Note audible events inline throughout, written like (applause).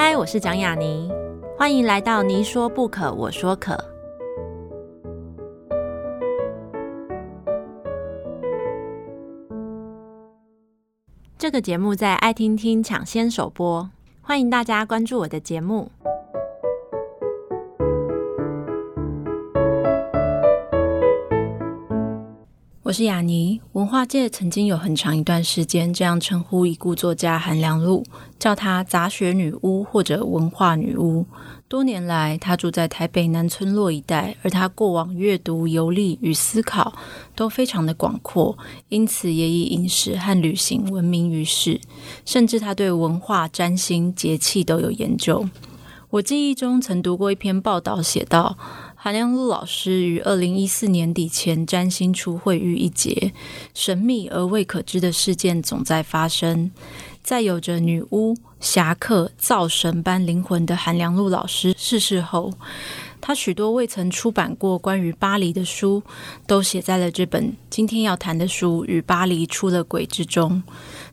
嗨，我是蒋雅妮，欢迎来到你说不可，我说可。这个节目在爱听听抢先首播，欢迎大家关注我的节目。我是雅妮，文化界曾经有很长一段时间这样称呼已故作家韩良露，叫她杂学女巫或者文化女巫。多年来，她住在台北南村落一带，而她过往阅读、游历与思考都非常的广阔，因此也以饮食和旅行闻名于世。甚至她对文化、占星、节气都有研究。我记忆中曾读过一篇报道，写道，韩良露老师于二零一四年底前占星出会遇一劫，神秘而未可知的事件总在发生。在有着女巫、侠客、造神般灵魂的韩良露老师逝世后，他许多未曾出版过关于巴黎的书，都写在了这本今天要谈的书《与巴黎出了轨》之中。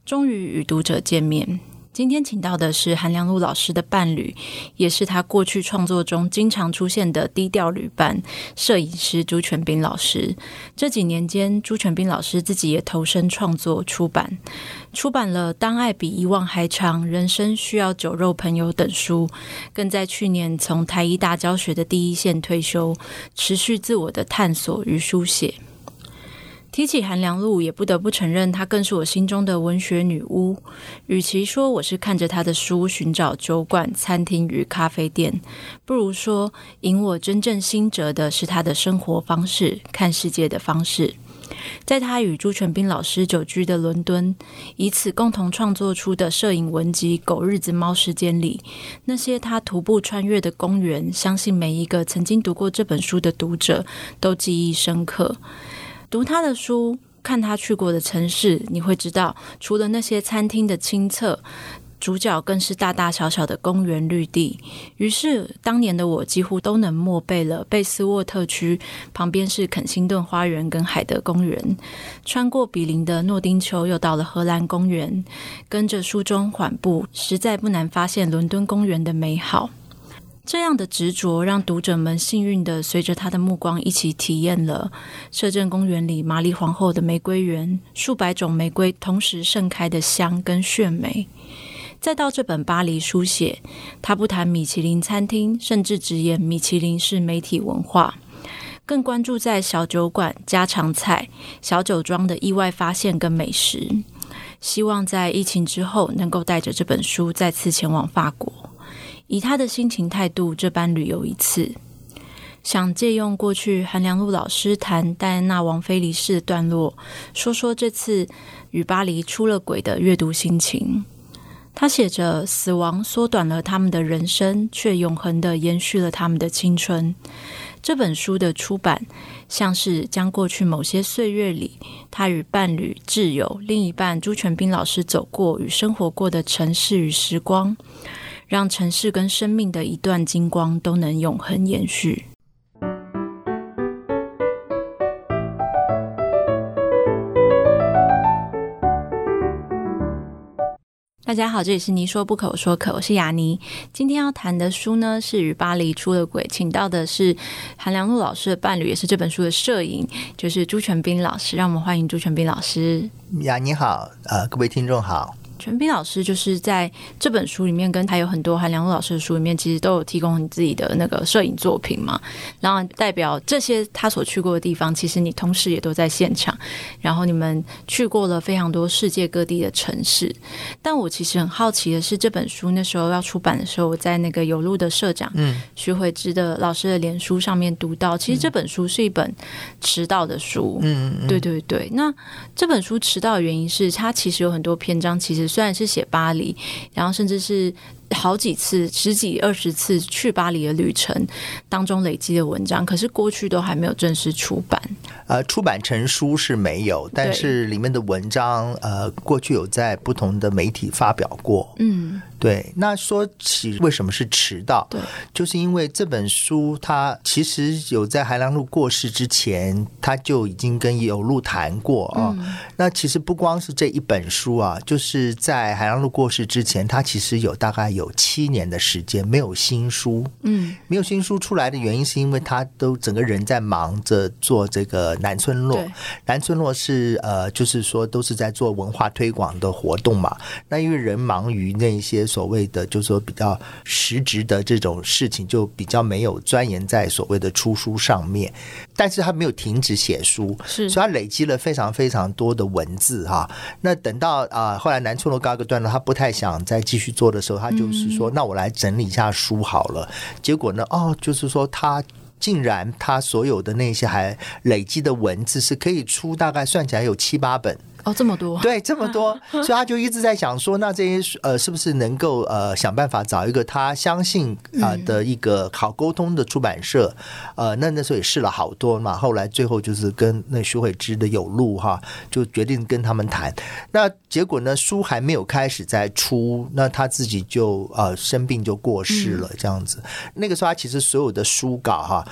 终于与读者见面。今天请到的是韩良露老师的伴侣，也是他过去创作中经常出现的低调旅伴——摄影师朱全斌老师。这几年间，朱全斌老师自己也投身创作出版，出版了《当爱比遗忘还长》《人生需要酒肉朋友》等书，更在去年从台艺大教学的第一线退休，持续自我的探索与书写。提起韩良露，也不得不承认，她更是我心中的文学女巫。与其说我是看着她的书寻找酒馆、餐厅与咖啡店，不如说引我真正心折的是她的生活方式、看世界的方式。在她与朱全斌老师久居的伦敦，以此共同创作出的摄影文集《狗日子猫时间》里，那些她徒步穿越的公园，相信每一个曾经读过这本书的读者都记忆深刻。读他的书，看他去过的城市，你会知道，除了那些餐厅的清澈，主角更是大大小小的公园绿地。于是，当年的我几乎都能默背了贝斯沃特区旁边是肯辛顿花园跟海德公园，穿过比邻的诺丁丘，又到了荷兰公园，跟着书中缓步，实在不难发现伦敦公园的美好。这样的执着，让读者们幸运地随着他的目光一起体验了摄政公园里玛丽皇后的玫瑰园，数百种玫瑰同时盛开的香跟炫美。再到这本巴黎书写，他不谈米其林餐厅，甚至直言米其林是媒体文化，更关注在小酒馆、家常菜、小酒庄的意外发现跟美食。希望在疫情之后，能够带着这本书再次前往法国。以他的心情态度这般旅游一次，想借用过去韩良露老师谈戴安娜王妃离世的段落，说说这次与巴黎出了轨的阅读心情。他写着：死亡缩短了他们的人生，却永恒地延续了他们的青春。这本书的出版，像是将过去某些岁月里他与伴侣、挚友、另一半朱全斌老师走过与生活过的城市与时光。让城市跟生命的一段金光都能永恒延续。大家好，这里是你说不可，我说可，我是雅妮。今天要谈的书呢，是与巴黎出了轨，请到的是韩良露老师的伴侣，也是这本书的摄影，就是朱全斌老师。让我们欢迎朱全斌老师。雅妮好，呃，各位听众好。全斌老师就是在这本书里面，跟还有很多韩良露老师的书里面，其实都有提供你自己的那个摄影作品嘛。然后代表这些他所去过的地方，其实你同时也都在现场。然后你们去过了非常多世界各地的城市。但我其实很好奇的是，这本书那时候要出版的时候，我在那个有路的社长嗯徐慧芝的老师的脸书上面读到，其实这本书是一本迟到的书。嗯嗯，对对对。那这本书迟到的原因是，它其实有很多篇章，其实。虽然是写巴黎，然后甚至是好几次、十几、二十次去巴黎的旅程当中累积的文章，可是过去都还没有正式出版。呃，出版成书是没有，但是里面的文章，呃，过去有在不同的媒体发表过。嗯。对，那说起为什么是迟到，对，就是因为这本书它其实有在海良路过世之前，他就已经跟有路谈过啊、哦。嗯、那其实不光是这一本书啊，就是在海良路过世之前，他其实有大概有七年的时间没有新书，嗯，没有新书出来的原因是因为他都整个人在忙着做这个南村落，南村落是呃，就是说都是在做文化推广的活动嘛。那因为人忙于那些所谓的，就是说比较实质的这种事情，就比较没有钻研在所谓的出书上面。但是他没有停止写书，是，所以他累积了非常非常多的文字哈。那等到啊、呃，后来南村落高一个段落，他不太想再继续做的时候，他就是说，嗯、那我来整理一下书好了。结果呢，哦，就是说他竟然他所有的那些还累积的文字是可以出，大概算起来有七八本。哦，这么多，对，这么多，(laughs) 所以他就一直在想说，那这些呃，是不是能够呃想办法找一个他相信啊、呃、的一个好沟通的出版社？呃，那那时候也试了好多嘛，后来最后就是跟那徐慧芝的有路哈，就决定跟他们谈。那结果呢，书还没有开始在出，那他自己就呃生病就过世了，这样子。那个时候他其实所有的书稿哈。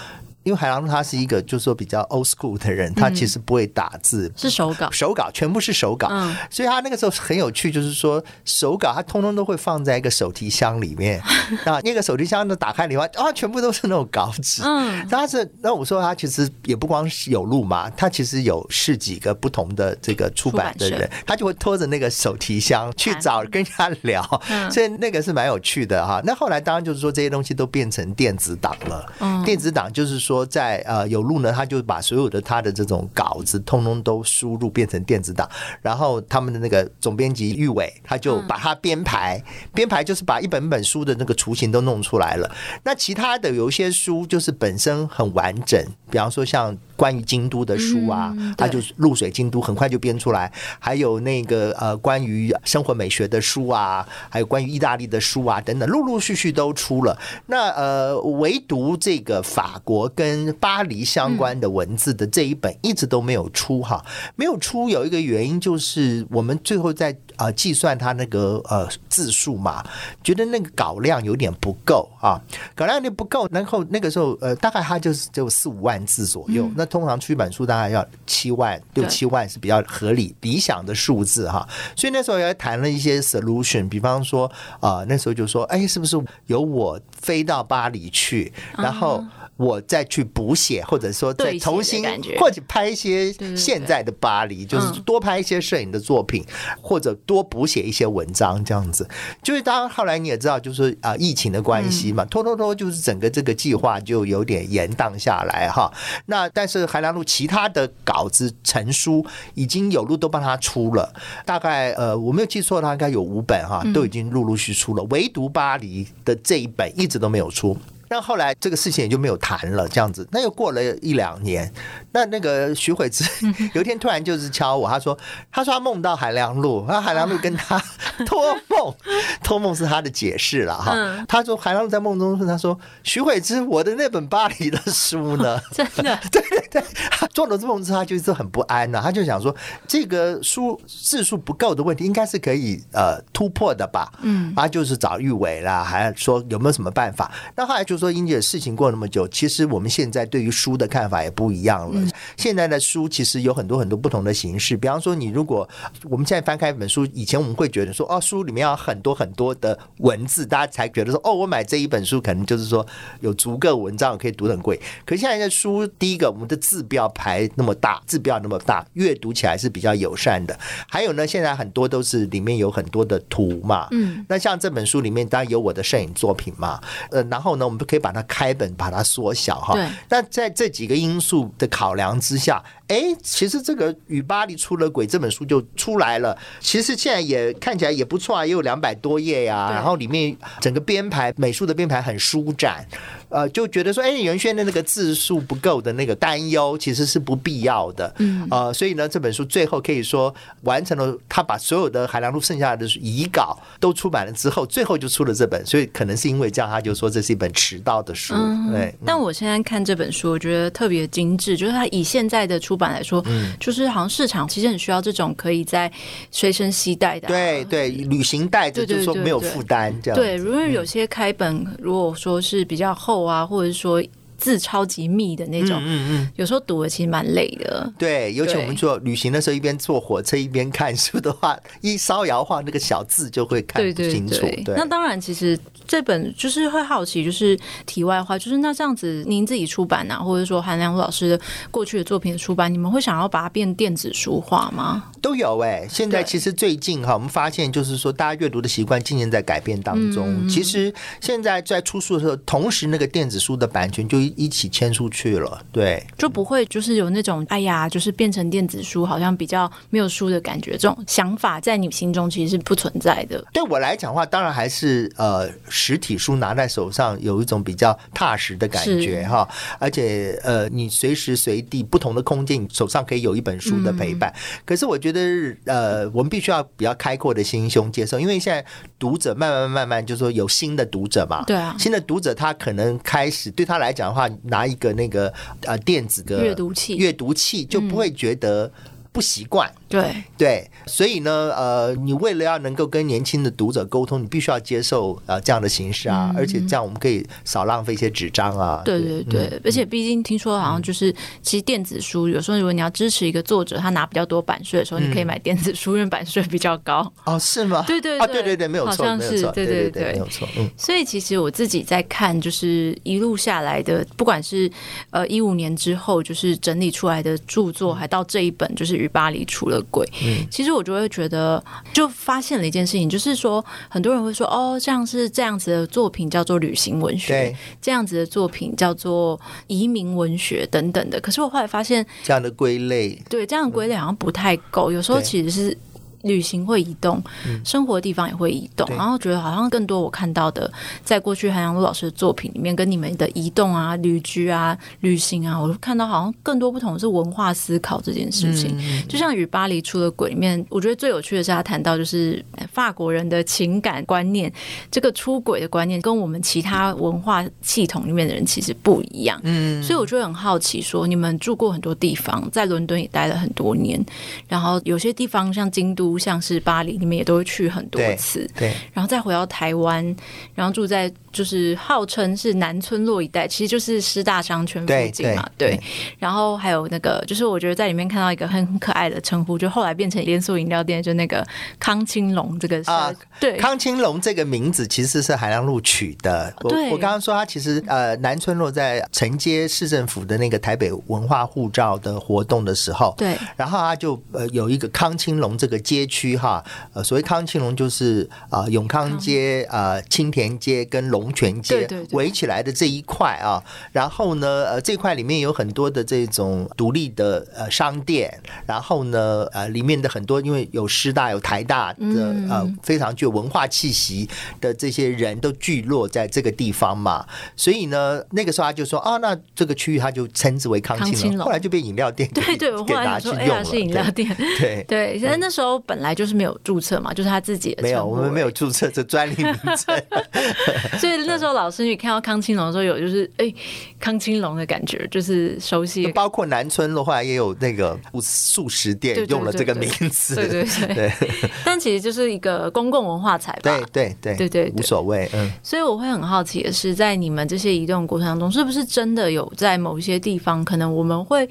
因为韩良露他是一个就是说比较 old school 的人，他其实不会打字，是手稿，手稿全部是手稿，所以他那个时候很有趣，就是说手稿他通通都会放在一个手提箱里面，(laughs) 那那个手提箱的打开里面啊，全部都是那种稿纸，嗯，他是那我说他其实也不光是有路嘛，他其实有是几个不同的这个出版的人，他就会拖着那个手提箱去找跟人家聊，所以那个是蛮有趣的哈。那后来当然就是说这些东西都变成电子档了，电子档就是说。说在呃有路呢，他就把所有的他的这种稿子通通都输入变成电子档，然后他们的那个总编辑玉伟他就把它编排，编排就是把一本本书的那个雏形都弄出来了。那其他的有一些书就是本身很完整，比方说像。关于京都的书啊，他就是露水京都很快就编出来，还有那个呃关于生活美学的书啊，还有关于意大利的书啊等等，陆陆续续都出了。那呃，唯独这个法国跟巴黎相关的文字的这一本一直都没有出哈，没有出有一个原因就是我们最后在呃计算它那个呃字数嘛，觉得那个稿量有点不够啊，稿量有点不够，然后那个时候呃大概它就是只有四五万字左右。那通常出一本书大概要七万六七万是比较合理理想的数字哈，所以那时候也谈了一些 solution，比方说啊那时候就说哎是不是由我飞到巴黎去，然后。我再去补写，或者说再重新，或者拍一些现在的巴黎，就是多拍一些摄影的作品，或者多补写一些文章，这样子。就是当后来你也知道，就是啊，疫情的关系嘛，拖拖拖，就是整个这个计划就有点延宕下来哈。那但是海良路其他的稿子成书已经有路都帮他出了，大概呃我没有记错，他应该有五本哈，都已经陆陆续续出了，唯独巴黎的这一本一直都没有出。那后来这个事情也就没有谈了，这样子。那又过了一两年，那那个徐慧芝 (laughs) 有一天突然就是敲我，他说：“他说他梦到海良露，那海良露跟他托梦，托梦是他的解释了哈。他说海良露在梦中说，他说徐慧芝，我的那本巴黎的书呢？(laughs) 真的？对 (laughs) 对对，做了这梦之后，他就一直很不安呐、啊。他就想说，这个书字数不够的问题，应该是可以呃突破的吧？嗯，他就是找玉伟啦，还说有没有什么办法？那后来就说。说英姐，事情过那么久，其实我们现在对于书的看法也不一样了。现在的书其实有很多很多不同的形式，比方说，你如果我们现在翻开一本书，以前我们会觉得说，哦，书里面要很多很多的文字，大家才觉得说，哦，我买这一本书可能就是说有足够文章可以读得很贵。可是现在的书，第一个，我们的字不要排那么大，字不要那么大，阅读起来是比较友善的。还有呢，现在很多都是里面有很多的图嘛，嗯，那像这本书里面当然有我的摄影作品嘛，呃，然后呢，我们可以把它开本，把它缩小哈。对。但在这几个因素的考量之下，哎，其实这个《与巴黎出了轨》这本书就出来了。其实现在也看起来也不错啊，也有两百多页呀。然后里面整个编排，美术的编排很舒展。呃，就觉得说，哎，原先的那个字数不够的那个担忧，其实是不必要的。嗯，呃，所以呢，这本书最后可以说完成了，他把所有的海良路剩下的遗稿都出版了之后，最后就出了这本。所以可能是因为这样，他就说这是一本迟到的书。嗯、对。但我现在看这本书，我觉得特别精致，就是他以现在的出版来说，嗯，就是好像市场其实很需要这种可以在随身携带的、啊。对对，旅行袋子就是说没有负担这样。对，如果有些开本，如果说是比较厚。啊，或者说字超级密的那种，嗯嗯，嗯，有时候读的其实蛮累的。对，尤其我们做旅行的时候，一边坐火车一边看书的话，一稍摇晃，那个小字就会看不清楚。对，对，对，那当然，其实。这本就是会好奇，就是题外话，就是那这样子，您自己出版啊，或者说韩良露老师的过去的作品的出版，你们会想要把它变电子书化吗？都有哎、欸，现在其实最近哈，我们发现就是说，大家阅读的习惯渐渐在改变当中。嗯、其实现在在出书的时候，同时那个电子书的版权就一起签出去了，对，就不会就是有那种哎呀，就是变成电子书好像比较没有书的感觉，这种想法在你心中其实是不存在的。对我来讲的话，当然还是呃。实体书拿在手上有一种比较踏实的感觉哈，而且呃，你随时随地不同的空间，你手上可以有一本书的陪伴。可是我觉得呃，我们必须要比较开阔的心胸接受，因为现在读者慢慢慢慢就说有新的读者嘛，对啊，新的读者他可能开始对他来讲的话，拿一个那个呃电子的阅读器，阅读器就不会觉得。不习惯，对对，所以呢，呃，你为了要能够跟年轻的读者沟通，你必须要接受呃这样的形式啊，嗯、而且这样我们可以少浪费一些纸张啊。对对对，嗯、而且毕竟听说好像就是，嗯、其实电子书有时候如果你要支持一个作者，他拿比较多版税的时候，嗯、你可以买电子书，因为版税比较高。(laughs) 哦，是吗？对对对，啊，对对对，没有错，好像是，没有错，对对对，对，没有错。嗯，所以其实我自己在看，就是一路下来的，不管是呃一五年之后，就是整理出来的著作，还到这一本，就是与巴黎除了。鬼，其实我就会觉得，就发现了一件事情，就是说，很多人会说，哦，这样是这样子的作品叫做旅行文学，这样子的作品叫做移民文学等等的。可是我后来发现，这样的归类，对，这样的归类好像不太够，有时候其实是。旅行会移动，生活的地方也会移动，嗯、然后觉得好像更多我看到的，在过去韩阳路老师的作品里面，跟你们的移动啊、旅居啊、旅行啊，我都看到好像更多不同的是文化思考这件事情。嗯、就像《与巴黎出了轨》里面，我觉得最有趣的是他谈到就是法国人的情感观念，这个出轨的观念跟我们其他文化系统里面的人其实不一样。嗯，所以我就很好奇，说你们住过很多地方，在伦敦也待了很多年，然后有些地方像京都。像是巴黎，你们也都会去很多次，对，对，然后再回到台湾，然后住在就是号称是南村落一带，其实就是师大商圈附近嘛，对，对，对。然后还有那个，就是我觉得在里面看到一个很可爱的称呼，就后来变成连锁饮料店，就那个康青龙这个啊，对，康青龙这个名字其实是海浪路取的。我我刚刚说他其实呃南村落在承接市政府的那个台北文化护照的活动的时候，对，然后他就呃有一个康青龙这个街。区哈，呃，所谓康青龙就是啊、呃，永康街、啊、呃，青田街跟龙泉街围起来的这一块啊。然后呢，呃，这块里面有很多的这种独立的呃商店。然后呢，呃，里面的很多因为有师大、有台大的呃非常具有文化气息的这些人都聚落在这个地方嘛。所以呢，那个时候他就说啊，那这个区域他就称之为康青龙。后来就被饮料店对对，我后来说哎呀是饮料店，对对。现在那时候。本来就是没有注册嘛，就是他自己的。没有，我们没有注册这专利名称。所以那时候老师你看到康青龙的时候，有就是哎、欸，康青龙的感觉，就是熟悉。包括南村的话，也有那个素食店用了这个名字。对对对，对。但其实就是一个公共文化财吧。对对对对对，无所谓。嗯。所以我会很好奇的是，在你们这些移动过程当中，是不是真的有在某一些地方，可能我们会。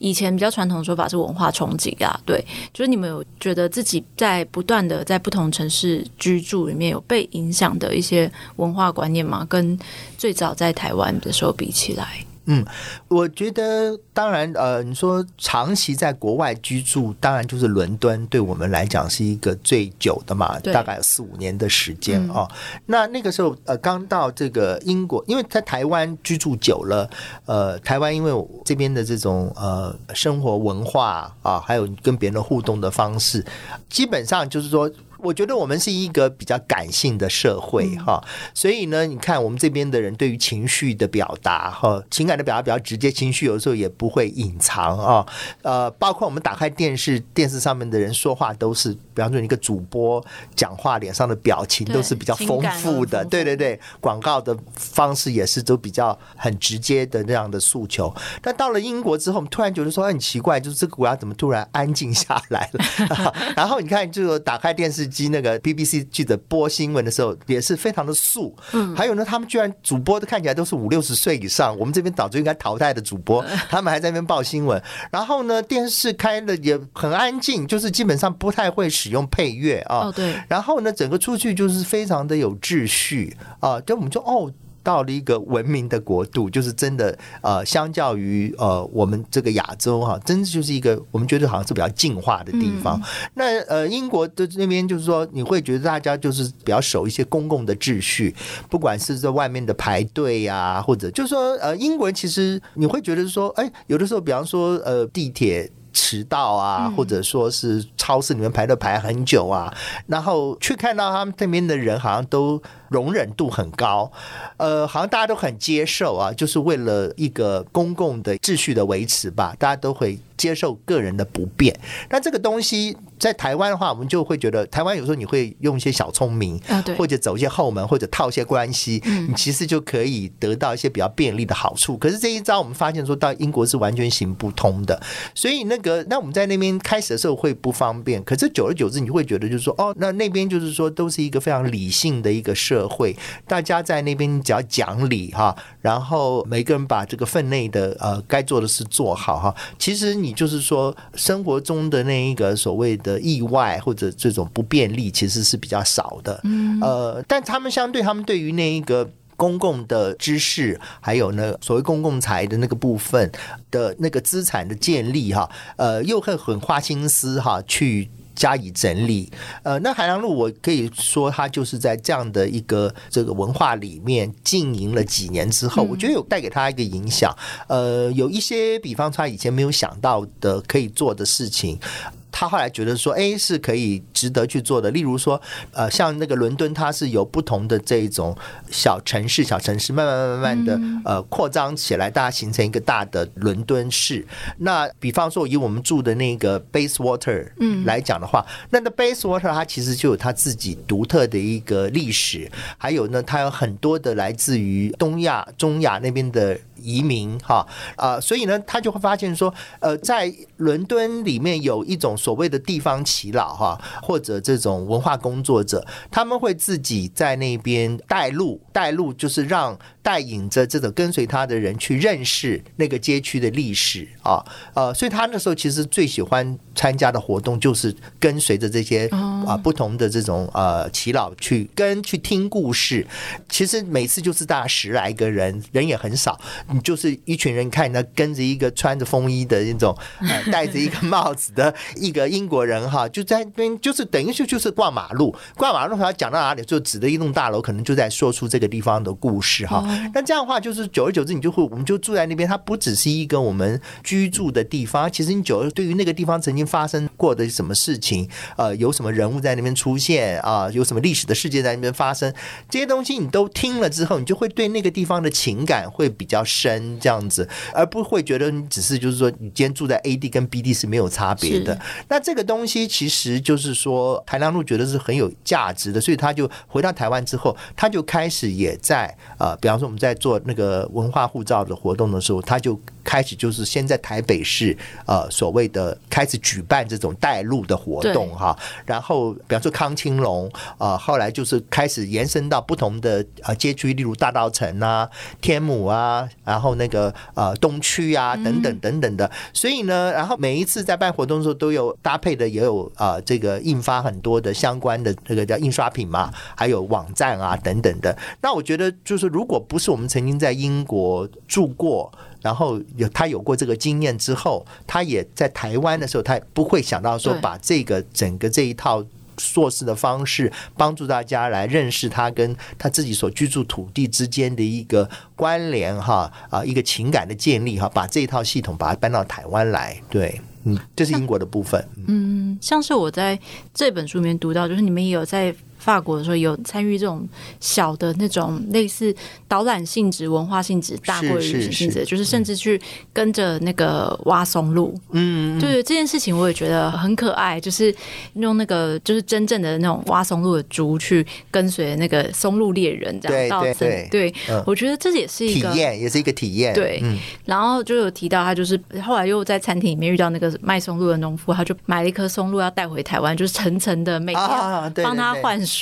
以前比较传统的说法是文化冲击啊，对，就是你们有觉得自己在不断的在不同城市居住里面有被影响的一些文化观念嘛？跟最早在台湾的时候比起来？嗯，我觉得当然，呃，你说长期在国外居住，当然就是伦敦，对我们来讲是一个最久的嘛，大概有四五年的时间哦。嗯、那那个时候，呃，刚到这个英国，因为在台湾居住久了，呃，台湾因为这边的这种呃生活文化啊，还有跟别人的互动的方式，基本上就是说。我觉得我们是一个比较感性的社会哈，所以呢，你看我们这边的人对于情绪的表达哈，情感的表达比较直接，情绪有时候也不会隐藏啊。呃，包括我们打开电视，电视上面的人说话都是，比方说一个主播讲话脸上的表情都是比较丰富的，对对对，广告的方式也是都比较很直接的那样的诉求。但到了英国之后，我们突然觉得说很奇怪，就是这个国家怎么突然安静下来了？(laughs) 然后你看，就打开电视。机那个 BBC 记者播新闻的时候也是非常的素，嗯，还有呢，他们居然主播都看起来都是五六十岁以上，我们这边早就应该淘汰的主播，他们还在那边报新闻。然后呢，电视开的也很安静，就是基本上不太会使用配乐啊。对。然后呢，整个出去就是非常的有秩序啊，就我们就哦。到了一个文明的国度，就是真的呃，相较于呃我们这个亚洲哈，真的就是一个我们觉得好像是比较进化的地方。嗯、那呃，英国的那边就是说，你会觉得大家就是比较守一些公共的秩序，不管是在外面的排队呀、啊，或者就是说呃，英国人其实你会觉得说，哎，有的时候比方说呃地铁。迟到啊，或者说是超市里面排队排很久啊，然后去看到他们这边的人好像都容忍度很高，呃，好像大家都很接受啊，就是为了一个公共的秩序的维持吧，大家都会。接受个人的不便，那这个东西在台湾的话，我们就会觉得台湾有时候你会用一些小聪明，或者走一些后门，或者套一些关系，你其实就可以得到一些比较便利的好处。可是这一招我们发现说到英国是完全行不通的，所以那个那我们在那边开始的时候会不方便，可是久而久之你会觉得就是说哦，那那边就是说都是一个非常理性的一个社会，大家在那边只要讲理哈，然后每个人把这个分内的呃该做的事做好哈，其实你。就是说，生活中的那一个所谓的意外或者这种不便利，其实是比较少的。嗯，呃，但他们相对，他们对于那一个公共的知识，还有呢所谓公共财的那个部分的那个资产的建立，哈，呃，又会很花心思哈去。加以整理，呃，那海洋路我可以说，他就是在这样的一个这个文化里面经营了几年之后，我觉得有带给他一个影响，呃，有一些比方说他以前没有想到的可以做的事情。他后来觉得说，哎，是可以值得去做的。例如说，呃，像那个伦敦，它是有不同的这种小城市、小城市，慢慢、慢慢的呃扩张起来，大家形成一个大的伦敦市。那比方说，以我们住的那个 Bayswater 来讲的话，那那 Bayswater 它其实就有它自己独特的一个历史，还有呢，它有很多的来自于东亚、中亚那边的。移民哈啊，所以呢，他就会发现说，呃，在伦敦里面有一种所谓的地方耆老哈，或者这种文化工作者，他们会自己在那边带路，带路就是让。带领着这种跟随他的人去认识那个街区的历史啊，呃，所以他那时候其实最喜欢参加的活动就是跟随着这些啊不同的这种呃耆老去跟去听故事。其实每次就是大概十来个人，人也很少，你就是一群人看那跟着一个穿着风衣的那种呃 (laughs) 戴着一个帽子的一个英国人哈，就在那边就是等于就就是逛马路，逛马路他讲到哪里就指着一栋大楼，可能就在说出这个地方的故事哈。那这样的话，就是久而久之，你就会，我们就住在那边。它不只是一个我们居住的地方，其实你久而对于那个地方曾经发生过的什么事情，呃，有什么人物在那边出现啊，有什么历史的事件在那边发生，这些东西你都听了之后，你就会对那个地方的情感会比较深，这样子，而不会觉得你只是就是说，你今天住在 A 地跟 B 地是没有差别的。那这个东西其实就是说，台良路觉得是很有价值的，所以他就回到台湾之后，他就开始也在呃，比方说。我们在做那个文化护照的活动的时候，他就开始就是先在台北市呃所谓的开始举办这种带路的活动哈，然后比方说康青龙啊，后来就是开始延伸到不同的呃街区，例如大道城啊、天母啊，然后那个呃东区啊等等等等的，所以呢，然后每一次在办活动的时候都有搭配的，也有啊这个印发很多的相关的这个叫印刷品嘛，还有网站啊等等的。那我觉得就是如果不是我们曾经在英国住过。然后有他有过这个经验之后，他也在台湾的时候，他也不会想到说把这个整个这一套硕士的方式，帮助大家来认识他跟他自己所居住土地之间的一个关联哈啊，一个情感的建立哈，把这一套系统把它搬到台湾来，对。嗯，这是英国的部分。嗯，像是我在这本书里面读到，就是你们也有在。法国的时候有参与这种小的那种类似导览性质、文化性质大过于旅行性质，就是甚至去跟着那个挖松露。嗯，对这件事情我也觉得很可爱，就是用那个就是真正的那种挖松露的猪去跟随那个松露猎人这样到对对对，我觉得这也是一个体验，也是一个体验。对，然后就有提到他就是后来又在餐厅里面遇到那个卖松露的农夫，他就买了一颗松露要带回台湾，就是层层的每天帮他换。水，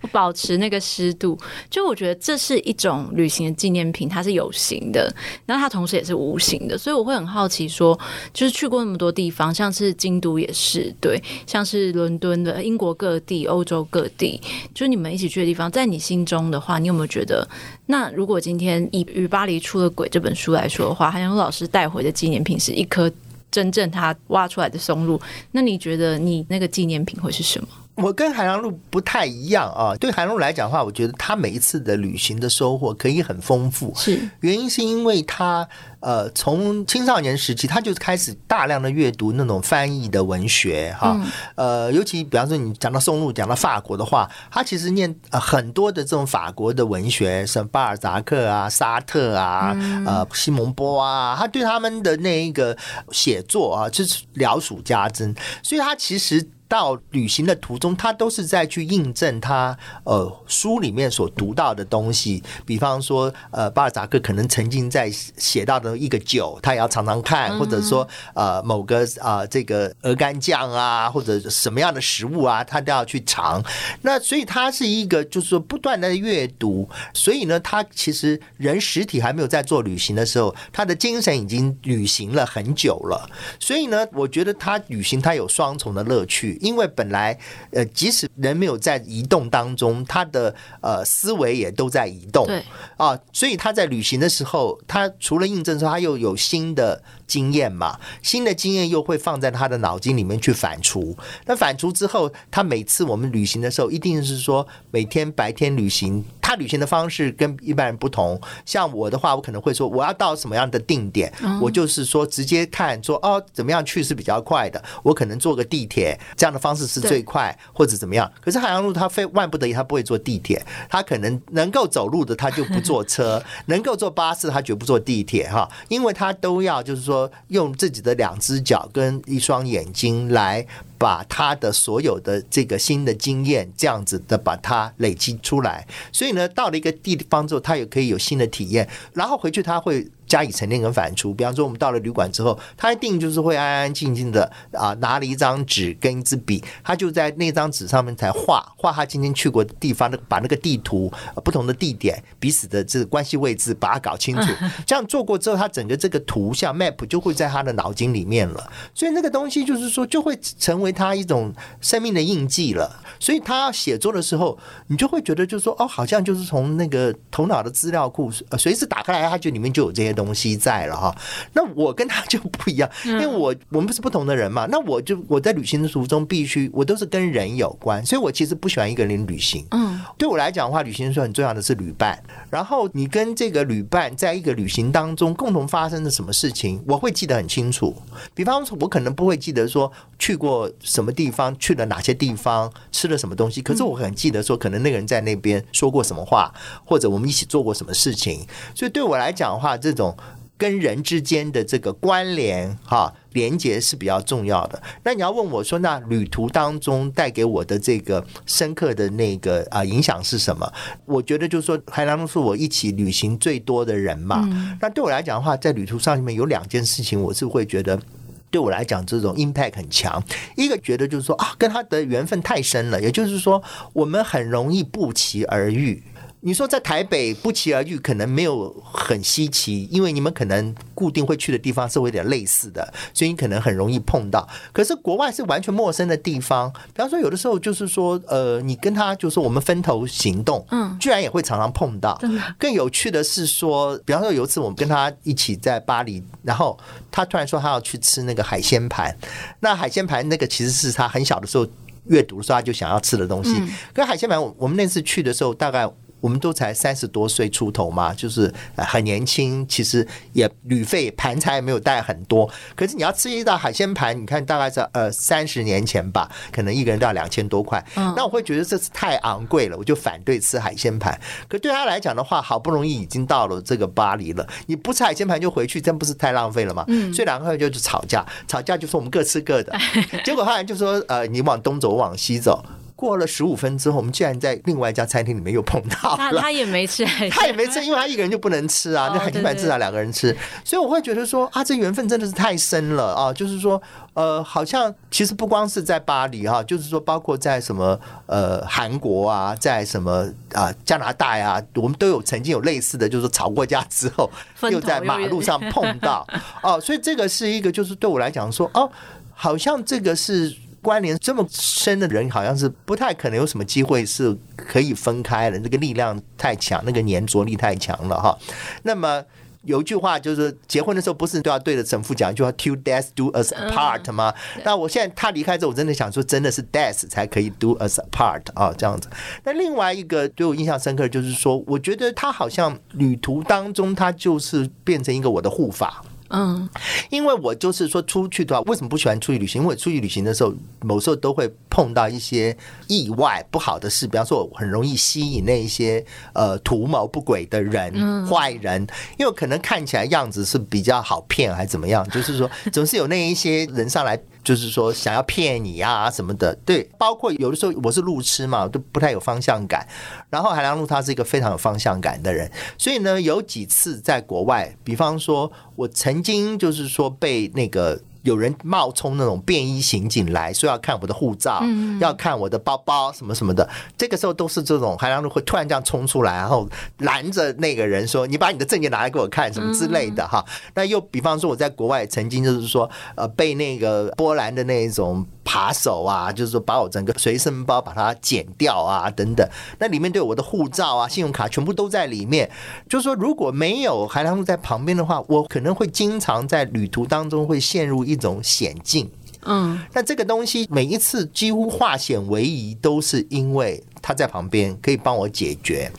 不 (laughs) (laughs) 保持那个湿度，就我觉得这是一种旅行的纪念品，它是有形的，然后它同时也是无形的，所以我会很好奇说，就是去过那么多地方，像是京都也是，对，像是伦敦的、英国各地、欧洲各地，就是你们一起去的地方，在你心中的话，你有没有觉得，那如果今天以《与巴黎出了轨》这本书来说的话，韩良露老师带回的纪念品是一颗真正他挖出来的松露，那你觉得你那个纪念品会是什么？我跟韩良露不太一样啊，对韩良露来讲的话，我觉得他每一次的旅行的收获可以很丰富。是原因是因为他呃从青少年时期他就开始大量的阅读那种翻译的文学哈，呃尤其比方说你讲到宋露，讲到法国的话，他其实念呃很多的这种法国的文学，像巴尔扎克啊、沙特啊、呃西蒙波啊，他对他们的那一个写作啊，就是了数家珍，所以他其实。到旅行的途中，他都是在去印证他呃书里面所读到的东西。比方说，呃，巴尔扎克可能曾经在写到的一个酒，他也要常常看，或者说呃某个啊、呃、这个鹅肝酱啊，或者什么样的食物啊，他都要去尝。那所以他是一个就是说不断的阅读。所以呢，他其实人实体还没有在做旅行的时候，他的精神已经旅行了很久了。所以呢，我觉得他旅行他有双重的乐趣。因为本来，呃，即使人没有在移动当中，他的呃思维也都在移动，对。啊，所以他在旅行的时候，他除了印证说他又有新的经验嘛，新的经验又会放在他的脑筋里面去反刍。那反刍之后，他每次我们旅行的时候，一定是说每天白天旅行。他旅行的方式跟一般人不同，像我的话，我可能会说我要到什么样的定点，我就是说直接看说哦怎么样去是比较快的，我可能坐个地铁这样的方式是最快，或者怎么样。可是海洋路他非万不得已他不会坐地铁，他可能能够走路的他就不坐车，(laughs) 能够坐巴士他绝不坐地铁哈，因为他都要就是说用自己的两只脚跟一双眼睛来。把他的所有的这个新的经验，这样子的把它累积出来，所以呢，到了一个地方之后，他也可以有新的体验，然后回去他会。加以沉淀跟反刍，比方说我们到了旅馆之后，他一定就是会安安静静的啊，拿了一张纸跟一支笔，他就在那张纸上面才画画他今天去过的地方，那把那个地图不同的地点彼此的这个关系位置把它搞清楚。(laughs) 这样做过之后，他整个这个图像 map 就会在他的脑筋里面了，所以那个东西就是说就会成为他一种生命的印记了。所以他要写作的时候，你就会觉得就是说哦，好像就是从那个头脑的资料库随时打开来，他就里面就有这些东西。东西在了哈，那我跟他就不一样，因为我我们不是不同的人嘛。那我就我在旅行的途中必须我都是跟人有关，所以我其实不喜欢一个人旅行。嗯，对我来讲的话，旅行的时候很重要的是旅伴。然后你跟这个旅伴在一个旅行当中共同发生了什么事情，我会记得很清楚。比方说，我可能不会记得说去过什么地方，去了哪些地方，吃了什么东西，可是我很记得说，可能那个人在那边说过什么话，或者我们一起做过什么事情。所以对我来讲的话，这种。跟人之间的这个关联哈，连接是比较重要的。那你要问我说，那旅途当中带给我的这个深刻的那个啊影响是什么？我觉得就是说，韩良露是我一起旅行最多的人嘛。那对我来讲的话，在旅途上面有两件事情，我是会觉得对我来讲这种 impact 很强。一个觉得就是说啊，跟他的缘分太深了，也就是说，我们很容易不期而遇。你说在台北不期而遇，可能没有很稀奇，因为你们可能固定会去的地方是会有点类似的，所以你可能很容易碰到。可是国外是完全陌生的地方，比方说有的时候就是说，呃，你跟他就是我们分头行动，嗯，居然也会常常碰到。更有趣的是说，比方说有一次我们跟他一起在巴黎，然后他突然说他要去吃那个海鲜盘，那海鲜盘那个其实是他很小的时候阅读的时候他就想要吃的东西。跟海鲜盘，我们那次去的时候大概。我们都才三十多岁出头嘛，就是很年轻，其实也旅费盘缠也没有带很多。可是你要吃一道海鲜盘，你看大概是呃三十年前吧，可能一个人都要两千多块。那我会觉得这是太昂贵了，我就反对吃海鲜盘。可对他来讲的话，好不容易已经到了这个巴黎了，你不吃海鲜盘就回去，真不是太浪费了吗？所以两个人就去吵架，吵架就说我们各吃各的。(laughs) 结果后来就说呃，你往东走，我往西走。过了十五分之后，我们竟然在另外一家餐厅里面又碰到了。他他也没吃，(laughs) 他也没吃，因为他一个人就不能吃啊。那海鲜盘至少两个人吃，所以我会觉得说啊，这缘分真的是太深了啊。就是说，呃，好像其实不光是在巴黎哈，就是说，包括在什么呃韩国啊，在什么啊加拿大呀，我们都有曾经有类似的，就是说吵过架之后 (laughs) 又在马路上碰到 (laughs) 哦。所以这个是一个，就是对我来讲说哦，好像这个是。关联这么深的人，好像是不太可能有什么机会是可以分开的。那个力量太强，那个粘着力太强了哈。那么有一句话就是，结婚的时候不是都要对着神父讲一句话 “Till death do us apart” 吗？那我现在他离开之后，我真的想说，真的是 death 才可以 do us apart 啊，这样子。那另外一个对我印象深刻的就是说，我觉得他好像旅途当中，他就是变成一个我的护法。嗯，因为我就是说出去的话，为什么不喜欢出去旅行？因为出去旅行的时候，某时候都会碰到一些意外不好的事，比方说我很容易吸引那一些呃图谋不轨的人、坏人，因为可能看起来样子是比较好骗，还怎么样？就是说总是有那一些人上来。就是说想要骗你啊什么的，对，包括有的时候我是路痴嘛，都不太有方向感。然后海良路他是一个非常有方向感的人，所以呢，有几次在国外，比方说我曾经就是说被那个。有人冒充那种便衣刑警来说要看我的护照，嗯、要看我的包包什么什么的，这个时候都是这种，韩良露会突然这样冲出来，然后拦着那个人说：“你把你的证件拿来给我看，什么之类的。”哈，那又比方说我在国外曾经就是说，呃，被那个波兰的那种。扒手啊，就是说把我整个随身包把它剪掉啊，等等。那里面对我的护照啊、信用卡全部都在里面。就是说，如果没有韩良露在旁边的话，我可能会经常在旅途当中会陷入一种险境。嗯，那这个东西每一次几乎化险为夷，都是因为他在旁边可以帮我解决。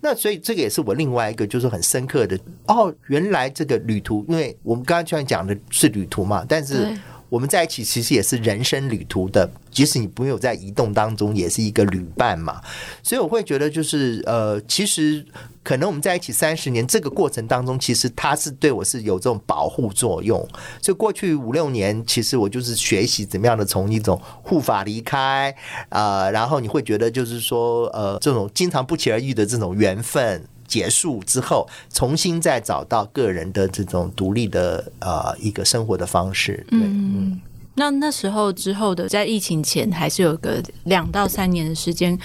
那所以这个也是我另外一个就是很深刻的哦，原来这个旅途，因为我们刚刚虽然讲的是旅途嘛，但是。我们在一起其实也是人生旅途的，即使你没有在移动当中，也是一个旅伴嘛。所以我会觉得，就是呃，其实可能我们在一起三十年，这个过程当中，其实他是对我是有这种保护作用。所以过去五六年，其实我就是学习怎么样的从一种护法离开啊、然后你会觉得就是说，呃，这种经常不期而遇的这种缘分。结束之后，重新再找到个人的这种独立的呃一个生活的方式。对，嗯，那那时候之后的，在疫情前还是有个两到三年的时间，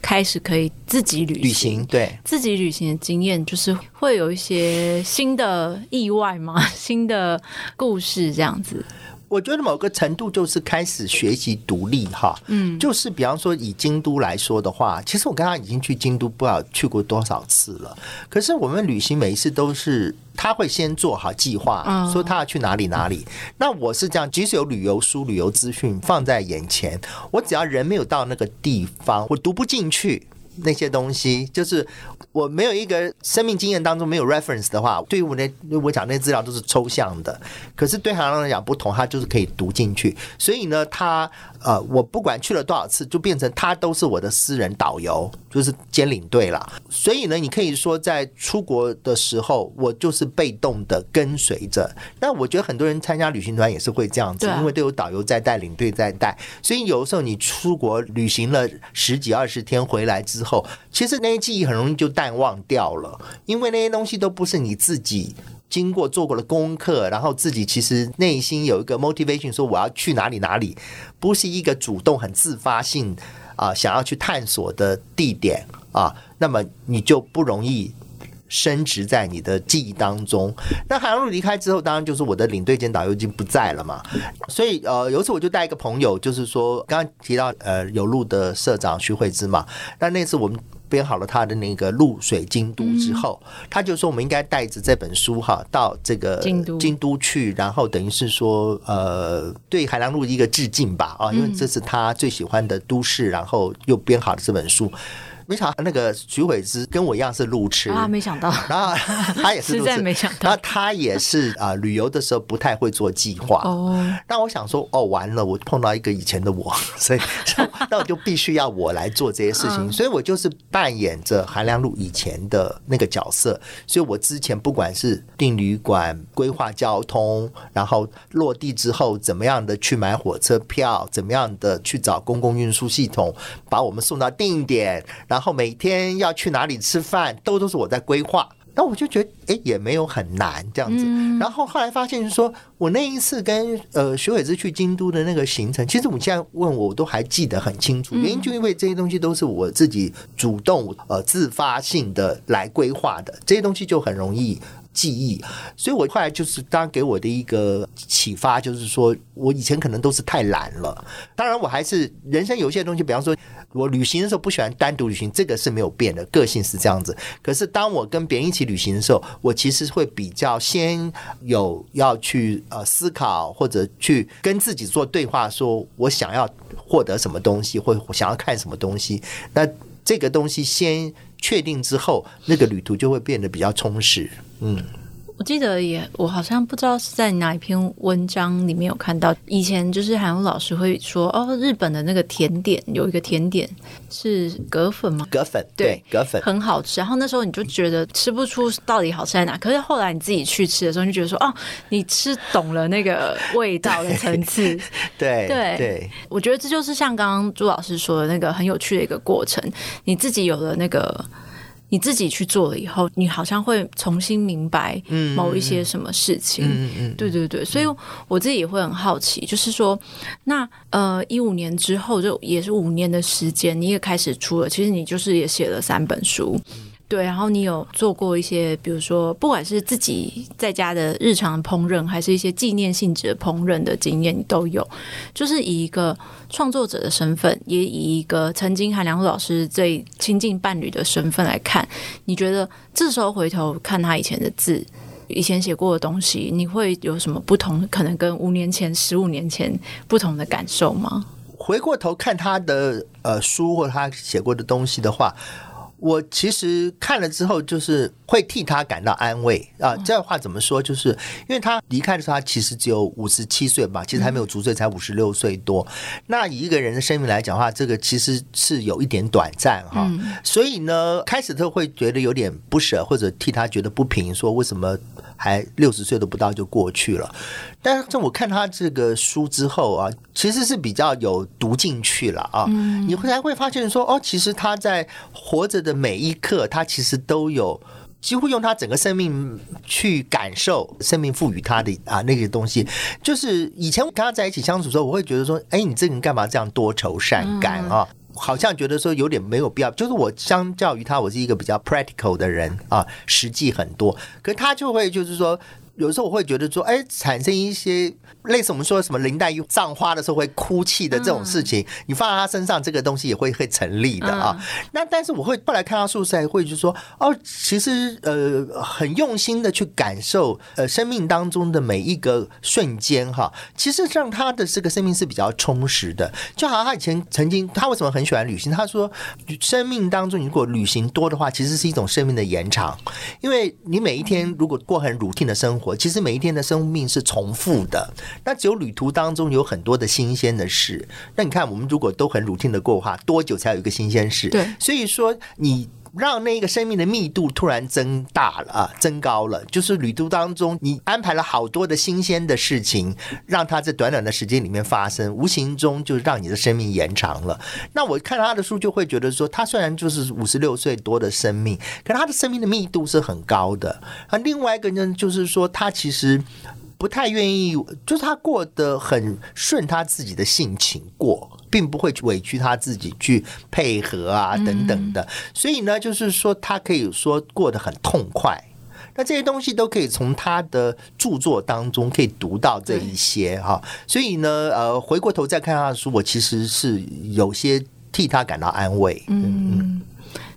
开始可以自己旅行。旅行，对，自己旅行的经验，就是会有一些新的意外吗？(laughs) 新的故事这样子。我觉得某个程度就是开始学习独立哈，嗯，就是比方说以京都来说的话，其实我刚刚已经去京都不知道去过多少次了。可是我们旅行每一次都是他会先做好计划，说他要去哪里哪里。那我是这样，即使有旅游书、旅游资讯放在眼前，我只要人没有到那个地方，我读不进去。那些东西，就是我没有一个生命经验当中没有 reference 的话，对于我那我讲那些资料都是抽象的。可是对韩浪来讲不同，他就是可以读进去。所以呢，他呃，我不管去了多少次，就变成他都是我的私人导游，就是兼领队了。所以呢，你可以说在出国的时候，我就是被动的跟随着。那我觉得很多人参加旅行团也是会这样子，因为都有导游在带，领队在带。所以有的时候你出国旅行了十几二十天回来之后，后，其实那些记忆很容易就淡忘掉了，因为那些东西都不是你自己经过做过的功课，然后自己其实内心有一个 motivation，说我要去哪里哪里，不是一个主动很自发性啊想要去探索的地点啊，那么你就不容易升职在你的记忆当中。那韩良露离开之后，当然就是我的领队兼导游已经不在了嘛，所以呃，有一次我就带一个朋友，就是说刚刚提到呃有路的社长徐慧芝嘛，那那次我们编好了他的那个露水京都之后，他就说我们应该带着这本书哈到这个京都。京都去，然后等于是说呃对海良路一个致敬吧啊，因为这是他最喜欢的都市，然后又编好了这本书。没想到那个徐伟之跟我一样是路痴啊，没想到，(laughs) 然后他也是路痴，(laughs) 没想到，然后他也是啊、呃，旅游的时候不太会做计划哦。那我想说，哦，完了，我碰到一个以前的我，(laughs) 所以那我就必须要我来做这些事情，所以我就是扮演着韩良露以前的那个角色。所以我之前不管是订旅馆、规划交通，然后落地之后怎么样的去买火车票，怎么样的去找公共运输系统把我们送到定点，然后每天要去哪里吃饭，都都是我在规划。那我就觉得，哎，也没有很难这样子。然后后来发现，就是说我那一次跟呃徐伟之去京都的那个行程，其实我现在问我，我都还记得很清楚。原因就因为这些东西都是我自己主动呃自发性的来规划的，这些东西就很容易。记忆，所以我后来就是当给我的一个启发，就是说我以前可能都是太懒了。当然，我还是人生有些东西，比方说我旅行的时候不喜欢单独旅行，这个是没有变的，个性是这样子。可是当我跟别人一起旅行的时候，我其实会比较先有要去呃思考，或者去跟自己做对话，说我想要获得什么东西，或想要看什么东西。那这个东西先确定之后，那个旅途就会变得比较充实。嗯，我记得也，我好像不知道是在哪一篇文章里面有看到，以前就是韩文老师会说，哦，日本的那个甜点有一个甜点是葛粉吗？葛粉，对，葛粉很好吃。然后那时候你就觉得吃不出到底好吃在哪，可是后来你自己去吃的时候，你就觉得说，哦，你吃懂了那个味道的层次。对对，对，对，我觉得这就是像刚刚朱老师说的那个很有趣的一个过程，你自己有了那个。你自己去做了以后，你好像会重新明白某一些什么事情。嗯嗯，对对对，所以我自己也会很好奇，就是说，那呃，一五年之后就也是五年的时间，你也开始出了，其实你就是也写了三本书。对，然后你有做过一些，比如说，不管是自己在家的日常烹饪，还是一些纪念性质的烹饪的经验，你都有。就是以一个创作者的身份，也以一个曾经韩良老师最亲近伴侣的身份来看，你觉得这时候回头看他以前的字，以前写过的东西，你会有什么不同？可能跟五年前、十五年前不同的感受吗？回过头看他的呃书或者他写过的东西的话。我其实看了之后，就是会替他感到安慰啊。这话怎么说？就是因为他离开的时候，他其实只有五十七岁吧，其实还没有足岁，才五十六岁多。那以一个人的生命来讲的话，这个其实是有一点短暂哈。所以呢，开始他会觉得有点不舍，或者替他觉得不平，说为什么还六十岁都不到就过去了。但是，我看他这个书之后啊，其实是比较有读进去了啊。你会才会发现说，哦，其实他在活着的每一刻，他其实都有几乎用他整个生命去感受生命赋予他的啊那些东西。就是以前我跟他在一起相处的时候，我会觉得说，哎，你这个人干嘛这样多愁善感啊？好像觉得说有点没有必要。就是我相较于他，我是一个比较 practical 的人啊，实际很多。可他就会就是说。有时候我会觉得说，哎，产生一些类似我们说什么林黛玉葬花的时候会哭泣的这种事情，你放在她身上，这个东西也会会成立的啊。那但是我会后来看到素材，会就说，哦，其实呃很用心的去感受呃生命当中的每一个瞬间哈，其实让他的这个生命是比较充实的。就好像他以前曾经，他为什么很喜欢旅行？他说，生命当中如果旅行多的话，其实是一种生命的延长，因为你每一天如果过很 routine 的生活。其实每一天的生命是重复的，那只有旅途当中有很多的新鲜的事。那你看，我们如果都很 routine 的过的话，多久才有一个新鲜事？对，所以说你。让那个生命的密度突然增大了啊，增高了。就是旅途当中，你安排了好多的新鲜的事情，让它在短短的时间里面发生，无形中就让你的生命延长了。那我看他的书，就会觉得说，他虽然就是五十六岁多的生命，可他的生命的密度是很高的。啊，另外一个呢，就是说他其实。不太愿意，就是他过得很顺他自己的性情过，并不会委屈他自己去配合啊等等的。所以呢，就是说他可以说过得很痛快。那这些东西都可以从他的著作当中可以读到这一些哈。所以呢，呃，回过头再看他的书，我其实是有些替他感到安慰。嗯，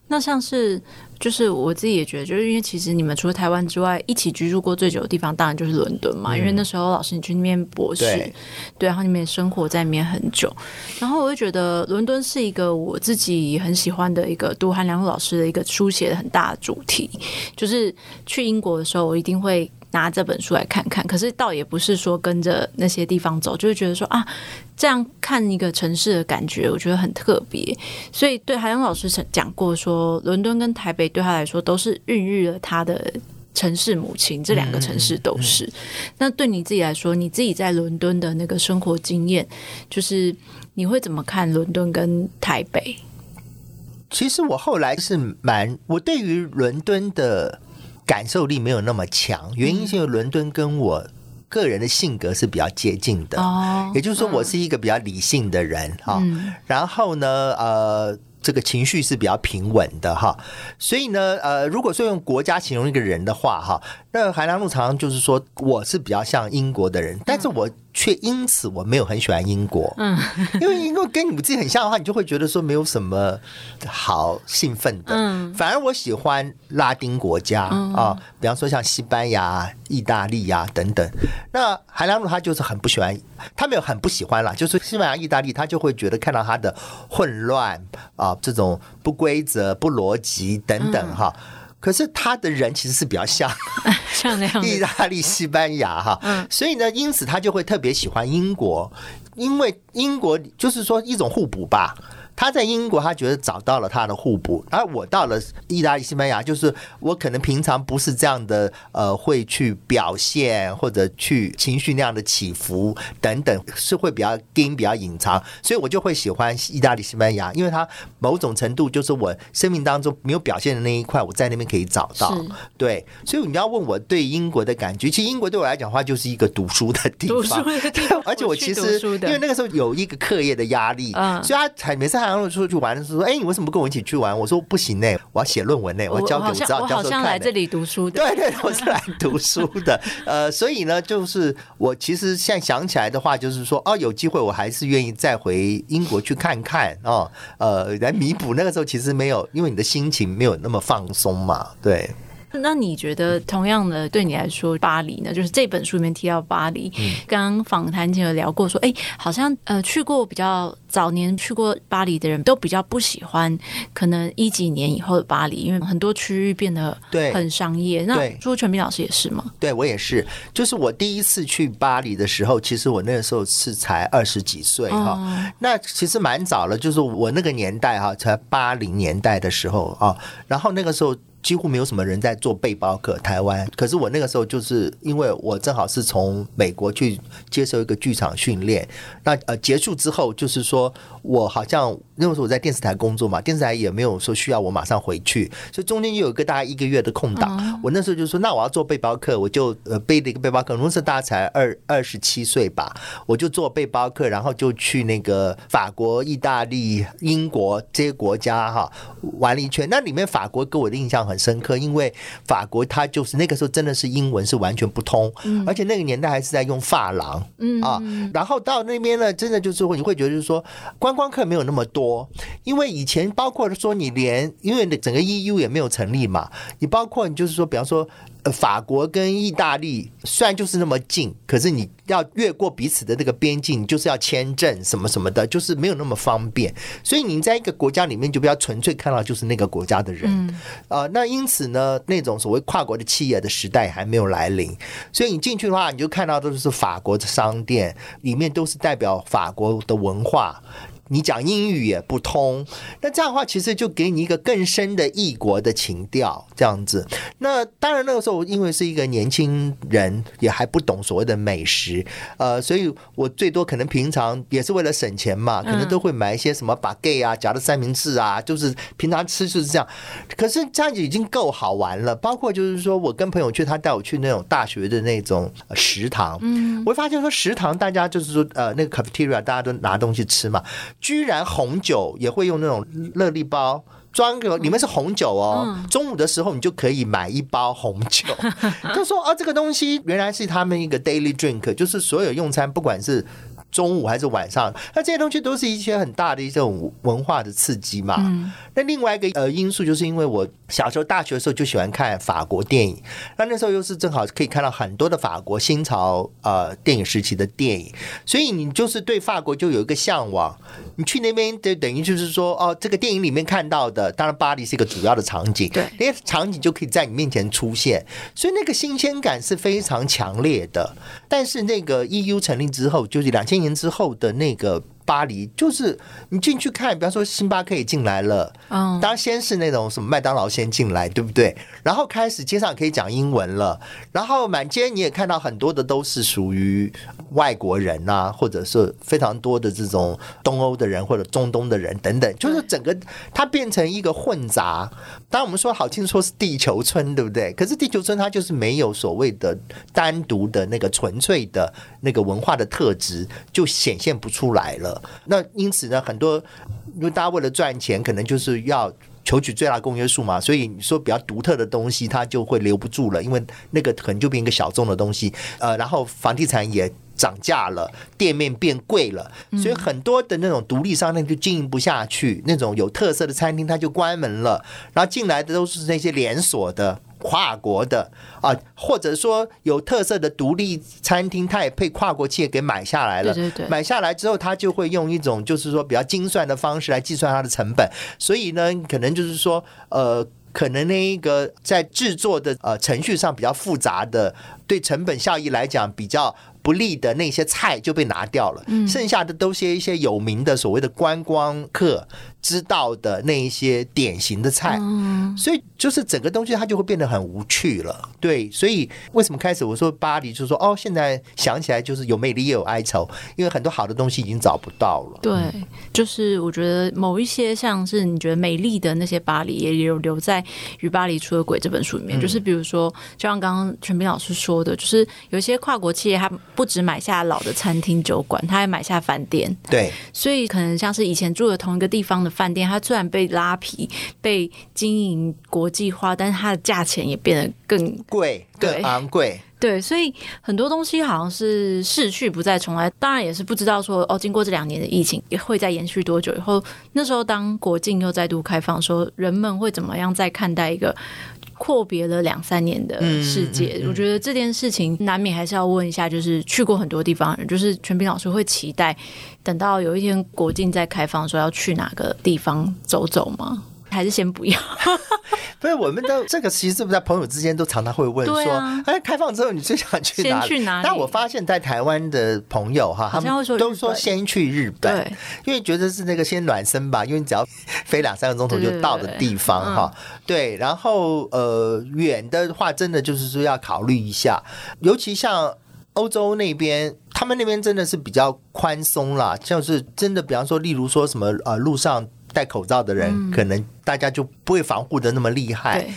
那像是。就是我自己也觉得，就是因为其实你们除了台湾之外，一起居住过最久的地方，当然就是伦敦嘛。嗯、因为那时候老师你去那边博士，对，对，然后你们也生活在那边很久。然后我就觉得伦敦是一个我自己很喜欢的一个杜汉良老师的一个书写的很大的主题。就是去英国的时候，我一定会拿这本书来看看。可是倒也不是说跟着那些地方走，就是觉得说啊。这样看一个城市的感觉，我觉得很特别。所以对海洋老师曾讲过说，伦敦跟台北对他来说都是孕育了他的城市母亲，这两个城市都是。那对你自己来说，你自己在伦敦的那个生活经验，就是你会怎么看伦敦跟台北？其实我后来是蛮，我对于伦敦的感受力没有那么强，原因是因为伦敦跟我。个人的性格是比较接近的，哦，也就是说，我是一个比较理性的人哈。嗯，然后呢，呃，这个情绪是比较平稳的哈。所以呢，呃，如果说用国家形容一个人的话哈，那海南路常常就是说我是比较像英国的人，但是我。却因此我没有很喜欢英国，嗯，(laughs) 因为英国跟你们自己很像的话，你就会觉得说没有什么好兴奋的，嗯，反而我喜欢拉丁国家啊，比方说像西班牙、意大利呀等等。那韩良露他就是很不喜欢，他没有很不喜欢啦，就是西班牙、意大利，他就会觉得看到他的混乱啊，这种不规则、不逻辑等等哈。可是他的人其实是比较像 (laughs) 像那样，意大利、西班牙哈，所以呢，因此他就会特别喜欢英国，因为英国就是说一种互补吧。他在英国，他觉得找到了他的互补，而我到了意大利、西班牙，就是我可能平常不是这样的，呃，会去表现或者去情绪那样的起伏等等，是会比较隐、比较隐藏，所以我就会喜欢意大利、西班牙，因为它某种程度就是我生命当中没有表现的那一块，我在那边可以找到。对，所以你要问我对英国的感觉，其实英国对我来讲的话，就是一个读书的地方，(laughs) 而且我其实因为那个时候有一个课业的压力，所以他才没事。然后出去玩的时候说：“哎，你为什么不跟我一起去玩？”我说：“不行呢，我要写论文呢，我要交给我指导教授看。”我好像来这里读书的，对对，我是来读书的。(laughs) 呃，所以呢，就是我其实现在想起来的话，就是说，哦，有机会我还是愿意再回英国去看看哦，呃，来弥补那个时候其实没有，因为你的心情没有那么放松嘛，对。那你觉得同样的对你来说，巴黎呢？就是这本书里面提到巴黎，刚刚访谈前有聊过，说，哎，好像呃去过比较早年去过巴黎的人都比较不喜欢，可能一几年以后的巴黎，因为很多区域变得很商业。那朱全民老师也是吗？对，我也是。就是我第一次去巴黎的时候，其实我那个时候是才二十几岁哈、哦，那其实蛮早了，就是我那个年代哈，才八零年代的时候啊，然后那个时候。几乎没有什么人在做背包客，台湾。可是我那个时候就是因为我正好是从美国去接受一个剧场训练，那呃结束之后，就是说我好像那个时候我在电视台工作嘛，电视台也没有说需要我马上回去，所以中间又有一个大概一个月的空档。我那时候就说，那我要做背包客，我就呃背了一个背包客。那时候大概才二二十七岁吧，我就做背包客，然后就去那个法国、意大利、英国这些国家哈玩了一圈。那里面法国给我的印象很。很深刻，因为法国它就是那个时候真的是英文是完全不通，嗯、而且那个年代还是在用发廊，嗯啊，然后到那边呢，真的就是你会觉得就是说观光客没有那么多，因为以前包括说你连因为整个 EU 也没有成立嘛，你包括你就是说，比方说。呃，法国跟意大利虽然就是那么近，可是你要越过彼此的那个边境，就是要签证什么什么的，就是没有那么方便。所以你在一个国家里面就比较纯粹看到就是那个国家的人。嗯。呃，那因此呢，那种所谓跨国的企业的时代还没有来临，所以你进去的话，你就看到都是法国的商店，里面都是代表法国的文化。你讲英语也不通，那这样的话，其实就给你一个更深的异国的情调，这样子。那当然那个时候，因为是一个年轻人，也还不懂所谓的美食，呃，所以我最多可能平常也是为了省钱嘛，可能都会买一些什么 baguette 啊、夹的三明治啊，就是平常吃就是这样。可是这样子已经够好玩了。包括就是说我跟朋友去，他带我去那种大学的那种食堂，嗯，我会发现说食堂大家就是说呃那个 cafeteria 大家都拿东西吃嘛。居然红酒也会用那种热力包装个，里面是红酒哦。中午的时候你就可以买一包红酒，(laughs) 就说啊，这个东西原来是他们一个 daily drink，就是所有用餐不管是中午还是晚上？那这些东西都是一些很大的一种文化的刺激嘛。嗯、那另外一个呃因素，就是因为我小时候大学的时候就喜欢看法国电影，那那时候又是正好可以看到很多的法国新潮呃电影时期的电影，所以你就是对法国就有一个向往。你去那边就等于就是说哦，这个电影里面看到的，当然巴黎是一个主要的场景，对，那些场景就可以在你面前出现，所以那个新鲜感是非常强烈的。但是那个 EU 成立之后，就是两千年之后的那个。巴黎就是你进去看，比方说星巴克也进来了，嗯，当然先是那种什么麦当劳先进来，对不对？然后开始街上可以讲英文了，然后满街你也看到很多的都是属于外国人啊，或者是非常多的这种东欧的人或者中东的人等等，就是整个它变成一个混杂。当我们说好听说是地球村，对不对？可是地球村它就是没有所谓的单独的那个纯粹的那个文化的特质，就显现不出来了。那因此呢，很多因为大家为了赚钱，可能就是要求取最大公约数嘛，所以你说比较独特的东西，它就会留不住了，因为那个可能就变一个小众的东西。呃，然后房地产也涨价了，店面变贵了，所以很多的那种独立商店就经营不下去，那种有特色的餐厅它就关门了，然后进来的都是那些连锁的。跨国的啊，或者说有特色的独立餐厅，它也被跨国企业给买下来了。对对对，买下来之后，它就会用一种就是说比较精算的方式来计算它的成本。所以呢，可能就是说，呃，可能那一个在制作的呃程序上比较复杂的，对成本效益来讲比较不利的那些菜就被拿掉了，剩下的都是一些有名的所谓的观光客。知道的那一些典型的菜，所以就是整个东西它就会变得很无趣了。对，所以为什么开始我说巴黎，就是说哦，现在想起来就是有魅力也有哀愁，因为很多好的东西已经找不到了。对，就是我觉得某一些像是你觉得美丽的那些巴黎，也有留在《与巴黎出了轨》这本书里面。就是比如说，就像刚刚全斌老师说的，就是有一些跨国企业，它不止买下老的餐厅酒馆，它还买下饭店。对，所以可能像是以前住的同一个地方的。饭店它虽然被拉皮、被经营国际化，但是它的价钱也变得更贵、更昂贵。对，所以很多东西好像是逝去不再重来。当然也是不知道说哦，经过这两年的疫情，也会再延续多久？以后那时候当国境又再度开放，说人们会怎么样再看待一个阔别了两三年的世界？嗯嗯嗯、我觉得这件事情难免还是要问一下，就是去过很多地方的人，就是全斌老师会期待。等到有一天国境再开放，说要去哪个地方走走吗？还是先不要？不是，我们的这个其实是不是在朋友之间都常常会问说，哎、啊，开放之后你最想去哪里？去哪里？但我发现，在台湾的朋友哈，他们都说先去日本，对，因为觉得是那个先暖身吧，因为你只要飞两三个钟头就到的地方哈。对，然后呃，远的话，真的就是说要考虑一下，尤其像。欧洲那边，他们那边真的是比较宽松啦，就是真的，比方说，例如说什么呃，路上戴口罩的人，嗯、可能大家就不会防护的那么厉害。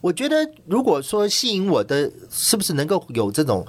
我觉得，如果说吸引我的，是不是能够有这种？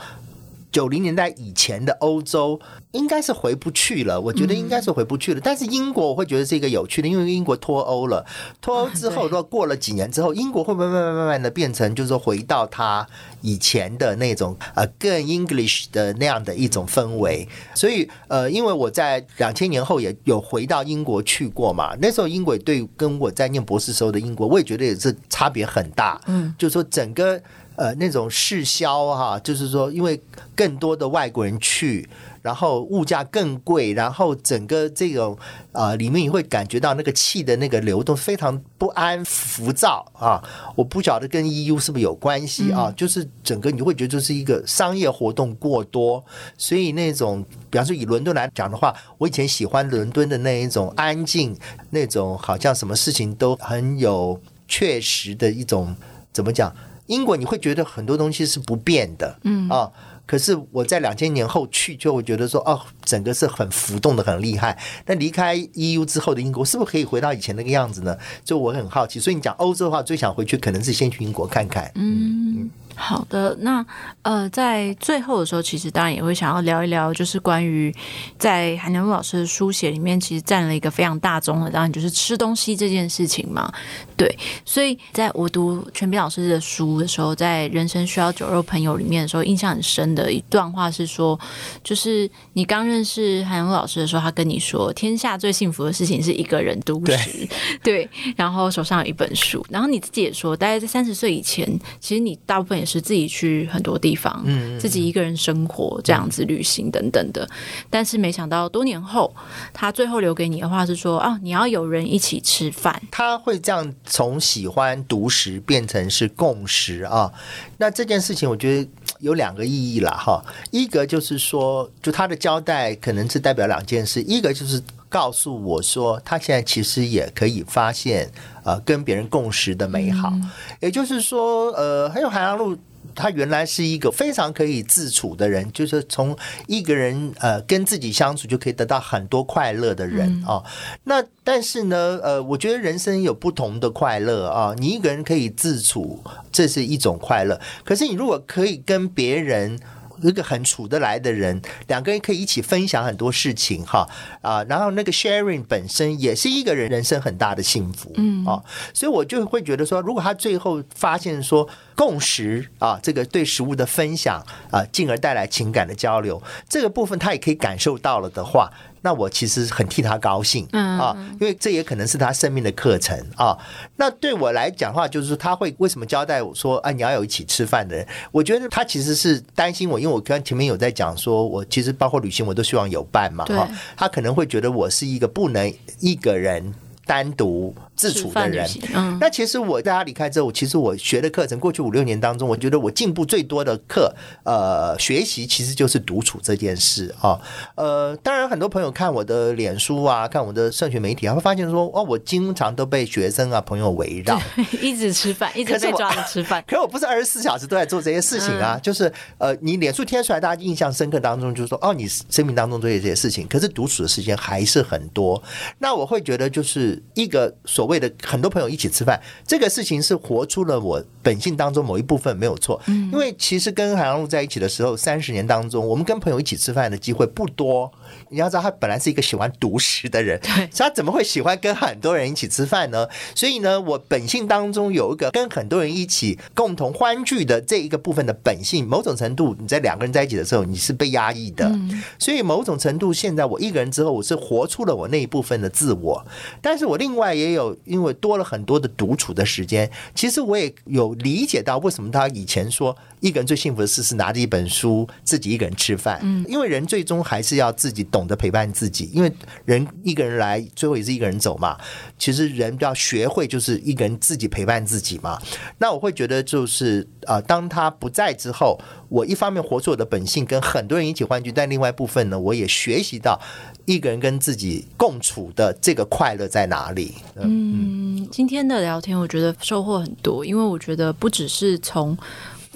九零年代以前的欧洲应该是回不去了，我觉得应该是回不去了。但是英国我会觉得是一个有趣的，因为英国脱欧了，脱欧之后，如果过了几年之后，英国会不会慢慢慢慢的变成，就是说回到它以前的那种呃更 English 的那样的一种氛围？所以呃，因为我在两千年后也有回到英国去过嘛，那时候英国对跟我在念博士时候的英国，我也觉得也是差别很大。嗯，就是说整个。呃，那种市销哈，就是说，因为更多的外国人去，然后物价更贵，然后整个这种呃里面你会感觉到那个气的那个流动非常不安、浮躁啊。我不晓得跟 EU 是不是有关系啊？就是整个你会觉得就是一个商业活动过多，所以那种，比方说以伦敦来讲的话，我以前喜欢伦敦的那一种安静，那种好像什么事情都很有确实的一种，怎么讲？英国你会觉得很多东西是不变的，嗯啊，可是我在两千年后去就会觉得说，哦，整个是很浮动的，很厉害。那离开 EU 之后的英国，是不是可以回到以前那个样子呢？就我很好奇。所以你讲欧洲的话，最想回去可能是先去英国看看。嗯，好的，那呃，在最后的时候，其实当然也会想要聊一聊，就是关于在韩良露老师的书写里面，其实占了一个非常大宗的，当然就是吃东西这件事情嘛。对，所以在我读全斌老师的书的时候，在《人生需要酒肉朋友》里面的时候，印象很深的一段话是说，就是你刚认识韩良露老师的时候，他跟你说，天下最幸福的事情是一个人独食，对，然后手上有一本书，然后你自己也说，大概在三十岁以前，其实你大部分也是自己去很多地方，嗯，自己一个人生活这样子旅行等等的，但是没想到多年后，他最后留给你的话是说，哦，你要有人一起吃饭，他会这样。从喜欢独食变成是共食啊，那这件事情我觉得有两个意义了哈。一个就是说，就他的交代可能是代表两件事，一个就是告诉我说，他现在其实也可以发现呃跟别人共识的美好，也就是说呃还有海洋路。他原来是一个非常可以自处的人，就是从一个人呃跟自己相处就可以得到很多快乐的人啊、嗯。那但是呢，呃，我觉得人生有不同的快乐啊。你一个人可以自处，这是一种快乐。可是你如果可以跟别人。一个很处得来的人，两个人可以一起分享很多事情哈啊，然后那个 sharing 本身也是一个人人生很大的幸福，嗯啊，所以我就会觉得说，如果他最后发现说共识啊，这个对食物的分享啊，进而带来情感的交流，这个部分他也可以感受到了的话。那我其实很替他高兴啊，因为这也可能是他生命的课程啊。那对我来讲的话，就是说他会为什么交代我说啊，你要有一起吃饭的人？我觉得他其实是担心我，因为我刚前面有在讲说，我其实包括旅行我都希望有伴嘛哈。他可能会觉得我是一个不能一个人单独。自处的人，嗯，那其实我大家离开之后，其实我学的课程，过去五六年当中，我觉得我进步最多的课，呃，学习其实就是独处这件事啊。呃，当然很多朋友看我的脸书啊，看我的社群媒体，他会发现说，哦，我经常都被学生啊朋友围绕，(laughs) 一直吃饭，一直被抓着吃饭。可是我不是二十四小时都在做这些事情啊，嗯、就是呃，你脸书贴出来，大家印象深刻当中就是说，哦，你生命当中做这些事情，可是独处的时间还是很多。那我会觉得就是一个所。谓的很多朋友一起吃饭，这个事情是活出了我本性当中某一部分，没有错。因为其实跟海洋路在一起的时候，三十年当中，我们跟朋友一起吃饭的机会不多。你要知道，他本来是一个喜欢独食的人，他怎么会喜欢跟很多人一起吃饭呢？所以呢，我本性当中有一个跟很多人一起共同欢聚的这一个部分的本性。某种程度，你在两个人在一起的时候，你是被压抑的。所以某种程度，现在我一个人之后，我是活出了我那一部分的自我。但是我另外也有，因为多了很多的独处的时间，其实我也有理解到为什么他以前说。一个人最幸福的事是拿着一本书自己一个人吃饭，嗯，因为人最终还是要自己懂得陪伴自己，因为人一个人来，最后也是一个人走嘛。其实人要学会就是一个人自己陪伴自己嘛。那我会觉得就是啊，当他不在之后，我一方面活出我的本性，跟很多人一起欢聚，但另外一部分呢，我也学习到一个人跟自己共处的这个快乐在哪里。嗯，今天的聊天我觉得收获很多，因为我觉得不只是从。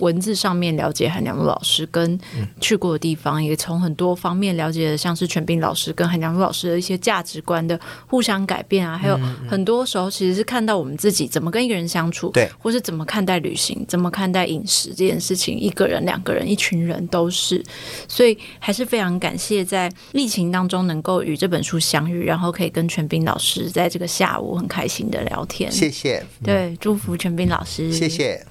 文字上面了解韩良露老师跟去过的地方，也从很多方面了解，像是全斌老师跟韩良露老师的一些价值观的互相改变啊，还有很多时候其实是看到我们自己怎么跟一个人相处，对，或是怎么看待旅行，怎么看待饮食这件事情，一个人、两个人、一群人都是，所以还是非常感谢在疫情当中能够与这本书相遇，然后可以跟全斌老师在这个下午很开心的聊天，谢谢，对，祝福全斌老师，谢谢。